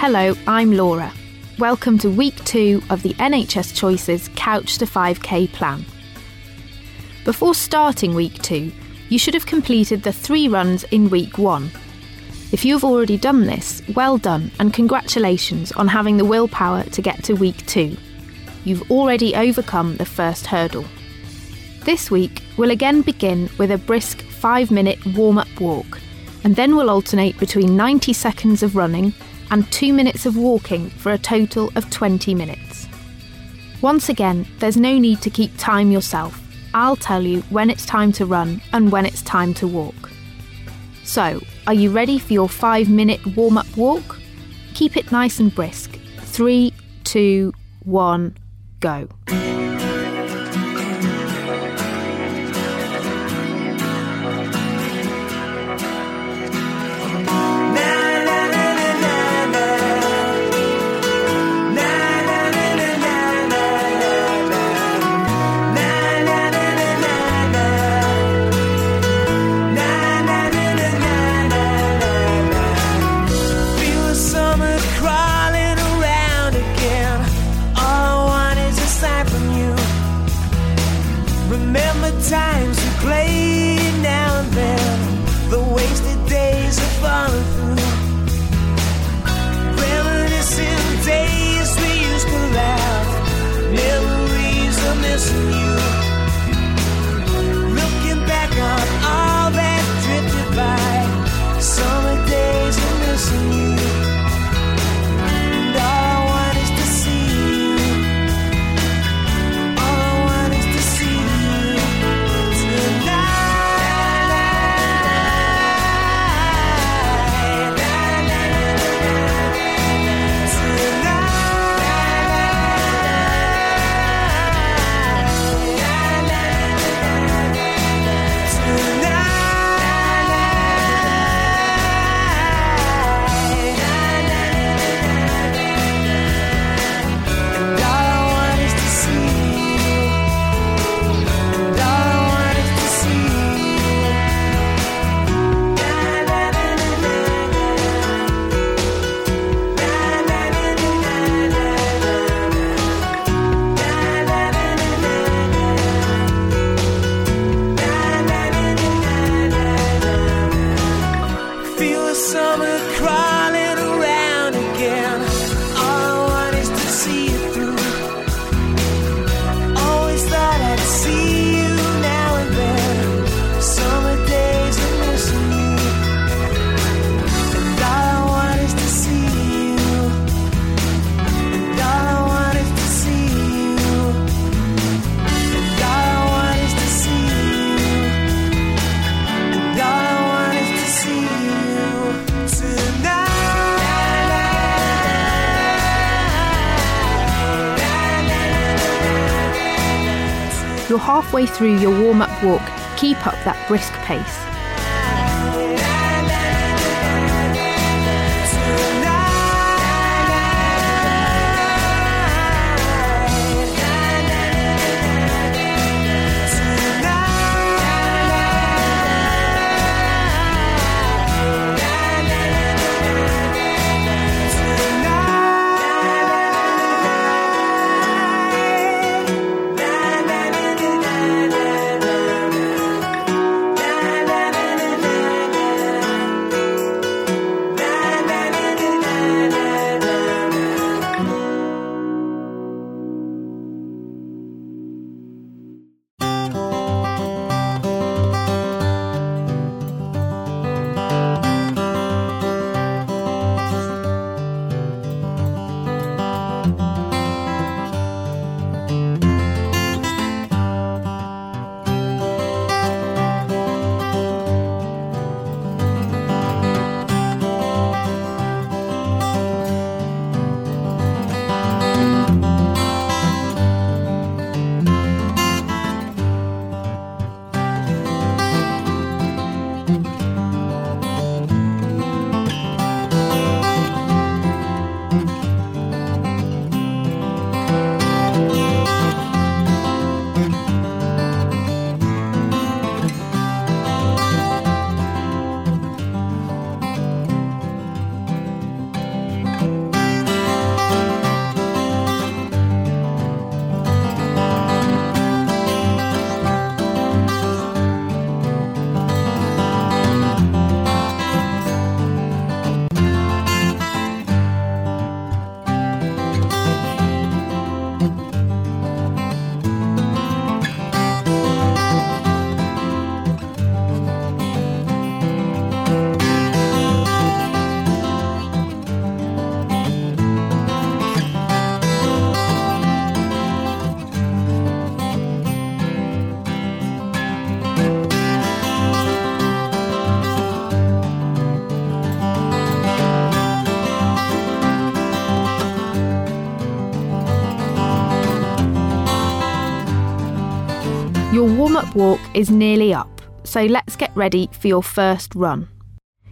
Hello, I'm Laura. Welcome to week two of the NHS Choices Couch to 5K plan. Before starting week two, you should have completed the three runs in week one. If you have already done this, well done and congratulations on having the willpower to get to week two. You've already overcome the first hurdle. This week, we'll again begin with a brisk five minute warm up walk, and then we'll alternate between 90 seconds of running and two minutes of walking for a total of 20 minutes. Once again, there's no need to keep time yourself. I'll tell you when it's time to run and when it's time to walk. So, are you ready for your five minute warm up walk? Keep it nice and brisk. Three, two, one, go. Halfway through your warm up walk. Keep up that brisk pace. Walk is nearly up, so let's get ready for your first run.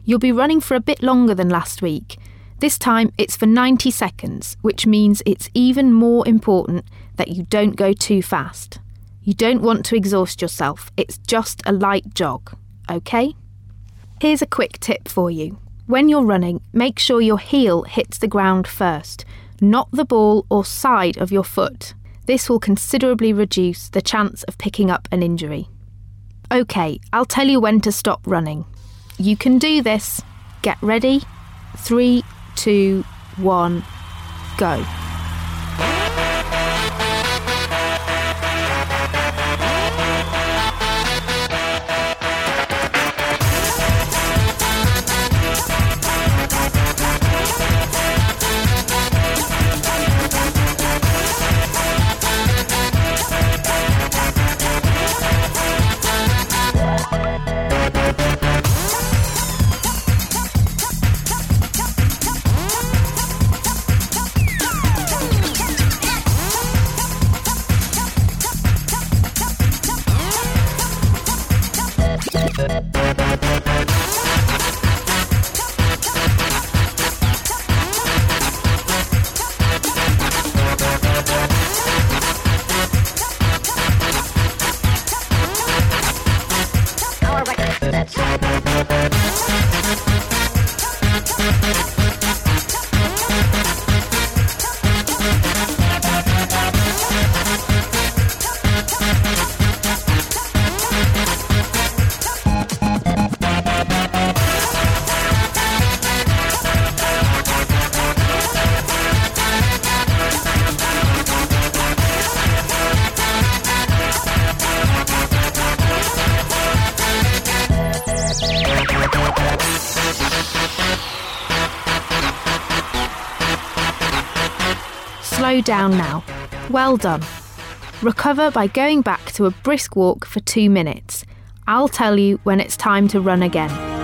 You'll be running for a bit longer than last week. This time it's for 90 seconds, which means it's even more important that you don't go too fast. You don't want to exhaust yourself, it's just a light jog, okay? Here's a quick tip for you. When you're running, make sure your heel hits the ground first, not the ball or side of your foot. This will considerably reduce the chance of picking up an injury. Okay, I'll tell you when to stop running. You can do this. Get ready. Three, two, one, go. Slow down now. Well done. Recover by going back to a brisk walk for two minutes. I'll tell you when it's time to run again.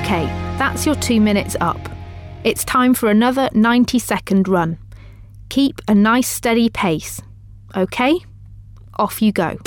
Okay, that's your two minutes up. It's time for another 90 second run. Keep a nice steady pace. Okay? Off you go.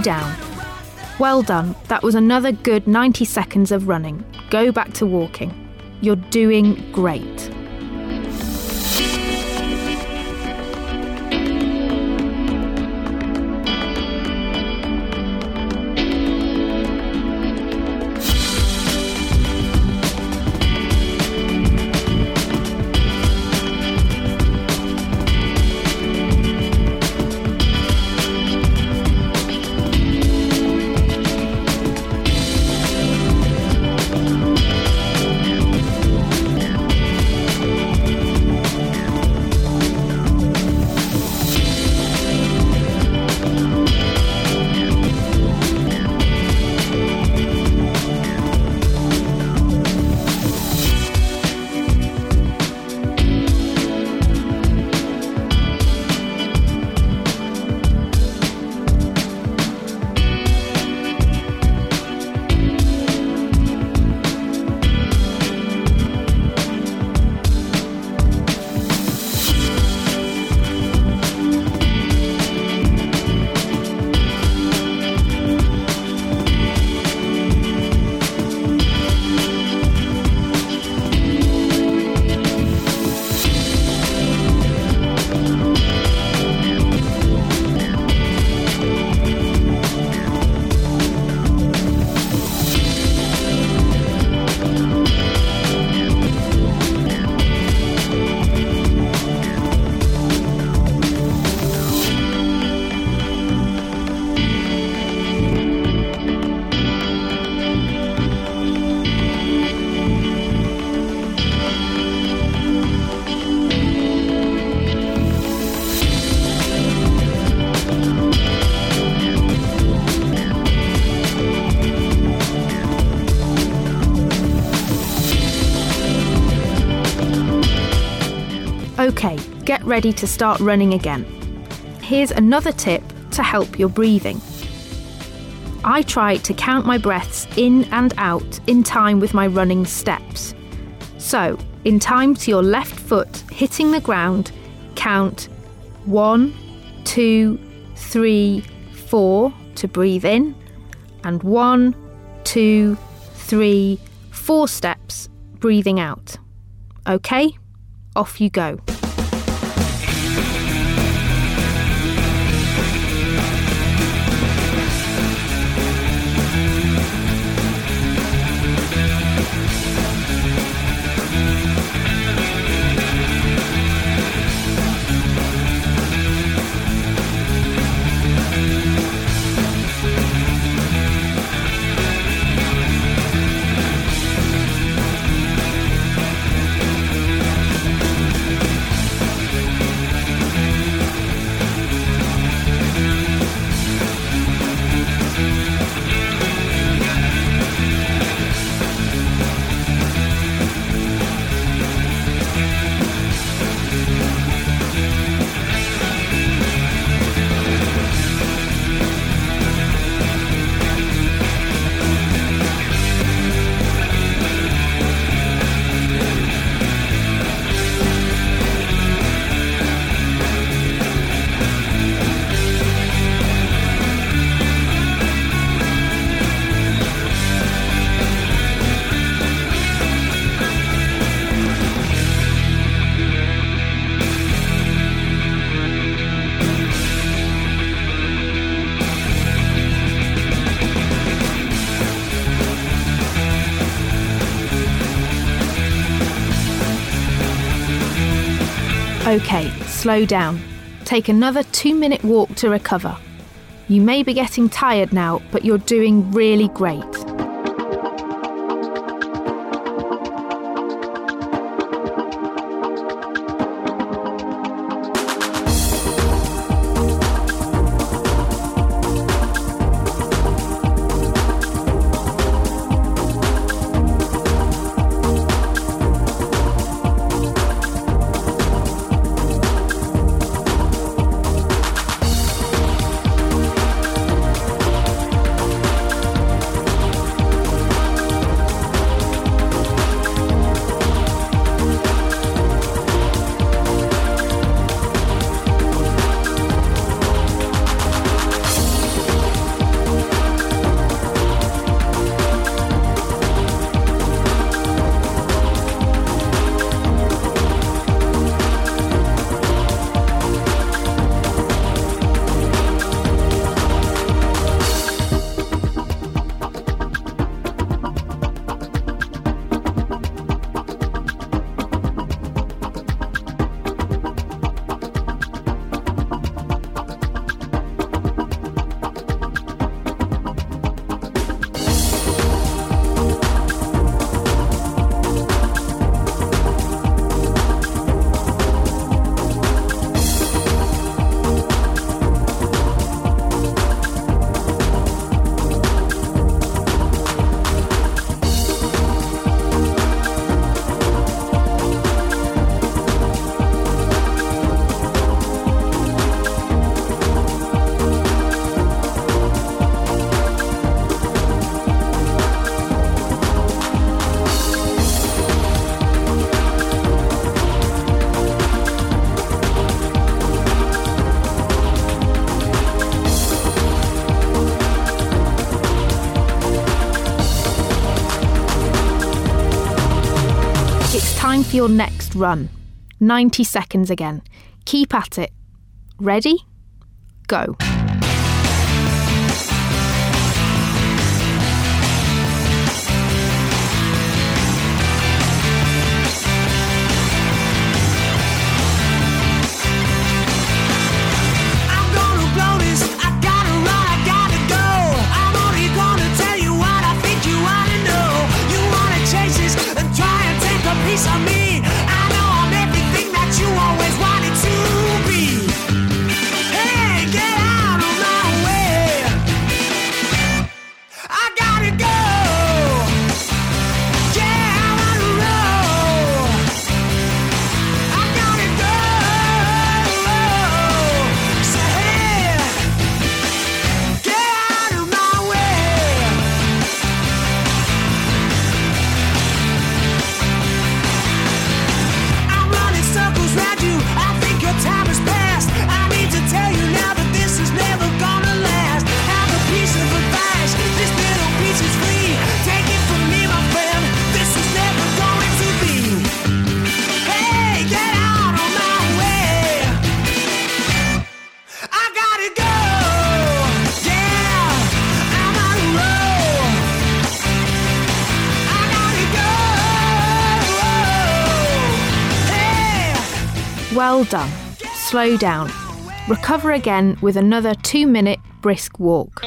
Down. Well done, that was another good 90 seconds of running. Go back to walking. You're doing great. Ready to start running again. Here's another tip to help your breathing. I try to count my breaths in and out in time with my running steps. So, in time to your left foot hitting the ground, count one, two, three, four to breathe in, and one, two, three, four steps breathing out. Okay? Off you go. Slow down. Take another two minute walk to recover. You may be getting tired now, but you're doing really great. Time for your next run. 90 seconds again. Keep at it. Ready? Go. done. Slow down. Recover again with another two minute brisk walk.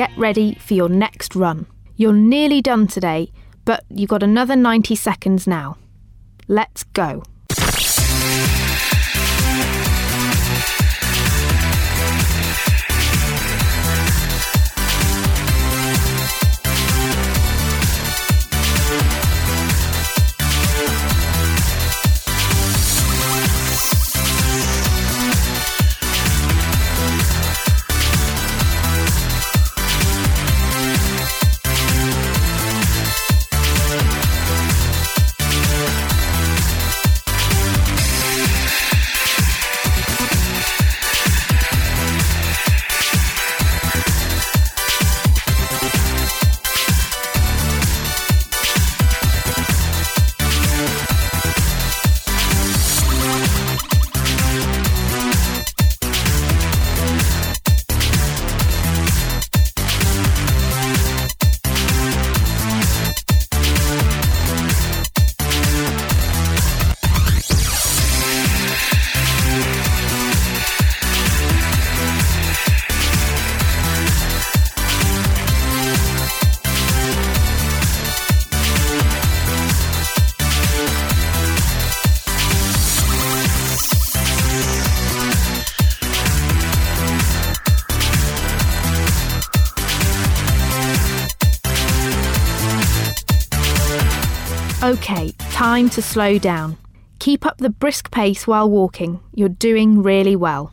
get ready for your next run. You're nearly done today, but you've got another 90 seconds now. Let's go. Okay, time to slow down. Keep up the brisk pace while walking. You're doing really well.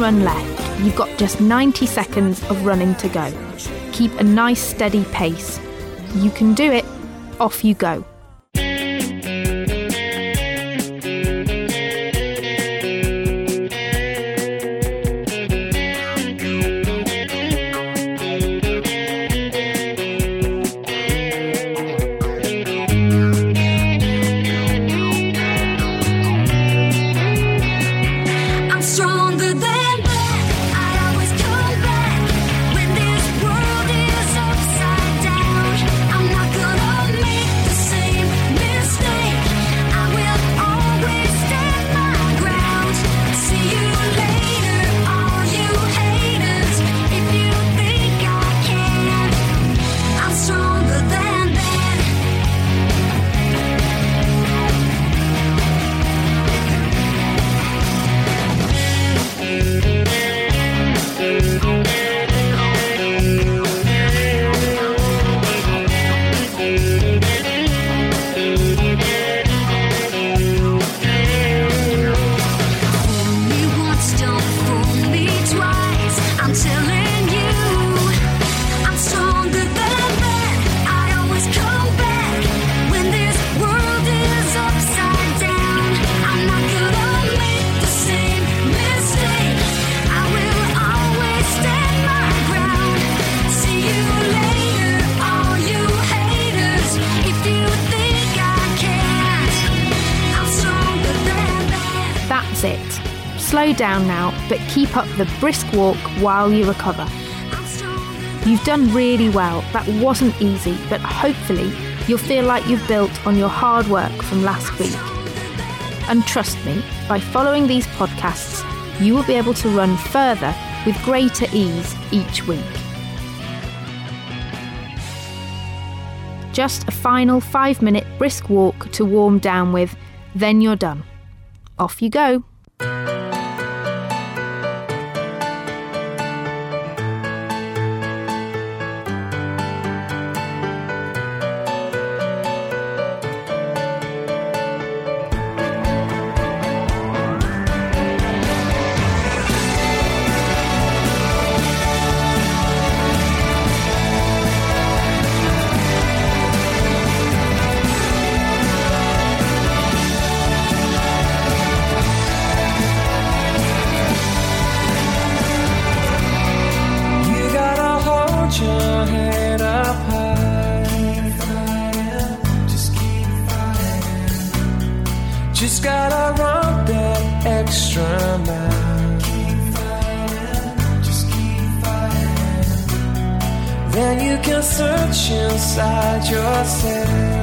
one run left. You've got just 90 seconds of running to go. Keep a nice steady pace. You can do it. Off you go. it. Slow down now, but keep up the brisk walk while you recover. You've done really well. That wasn't easy, but hopefully you'll feel like you've built on your hard work from last week. And trust me, by following these podcasts, you will be able to run further with greater ease each week. Just a final five minute brisk walk to warm down with, then you're done. Off you go. search inside yourself.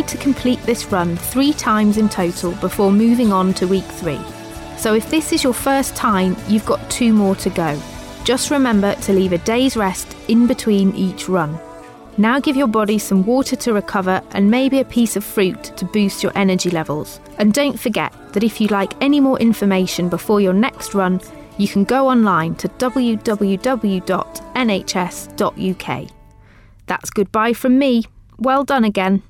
need to complete this run three times in total before moving on to week three. So if this is your first time, you've got two more to go. Just remember to leave a day's rest in between each run. Now give your body some water to recover and maybe a piece of fruit to boost your energy levels. And don't forget that if you'd like any more information before your next run, you can go online to www.nhs.uk. That's goodbye from me. Well done again.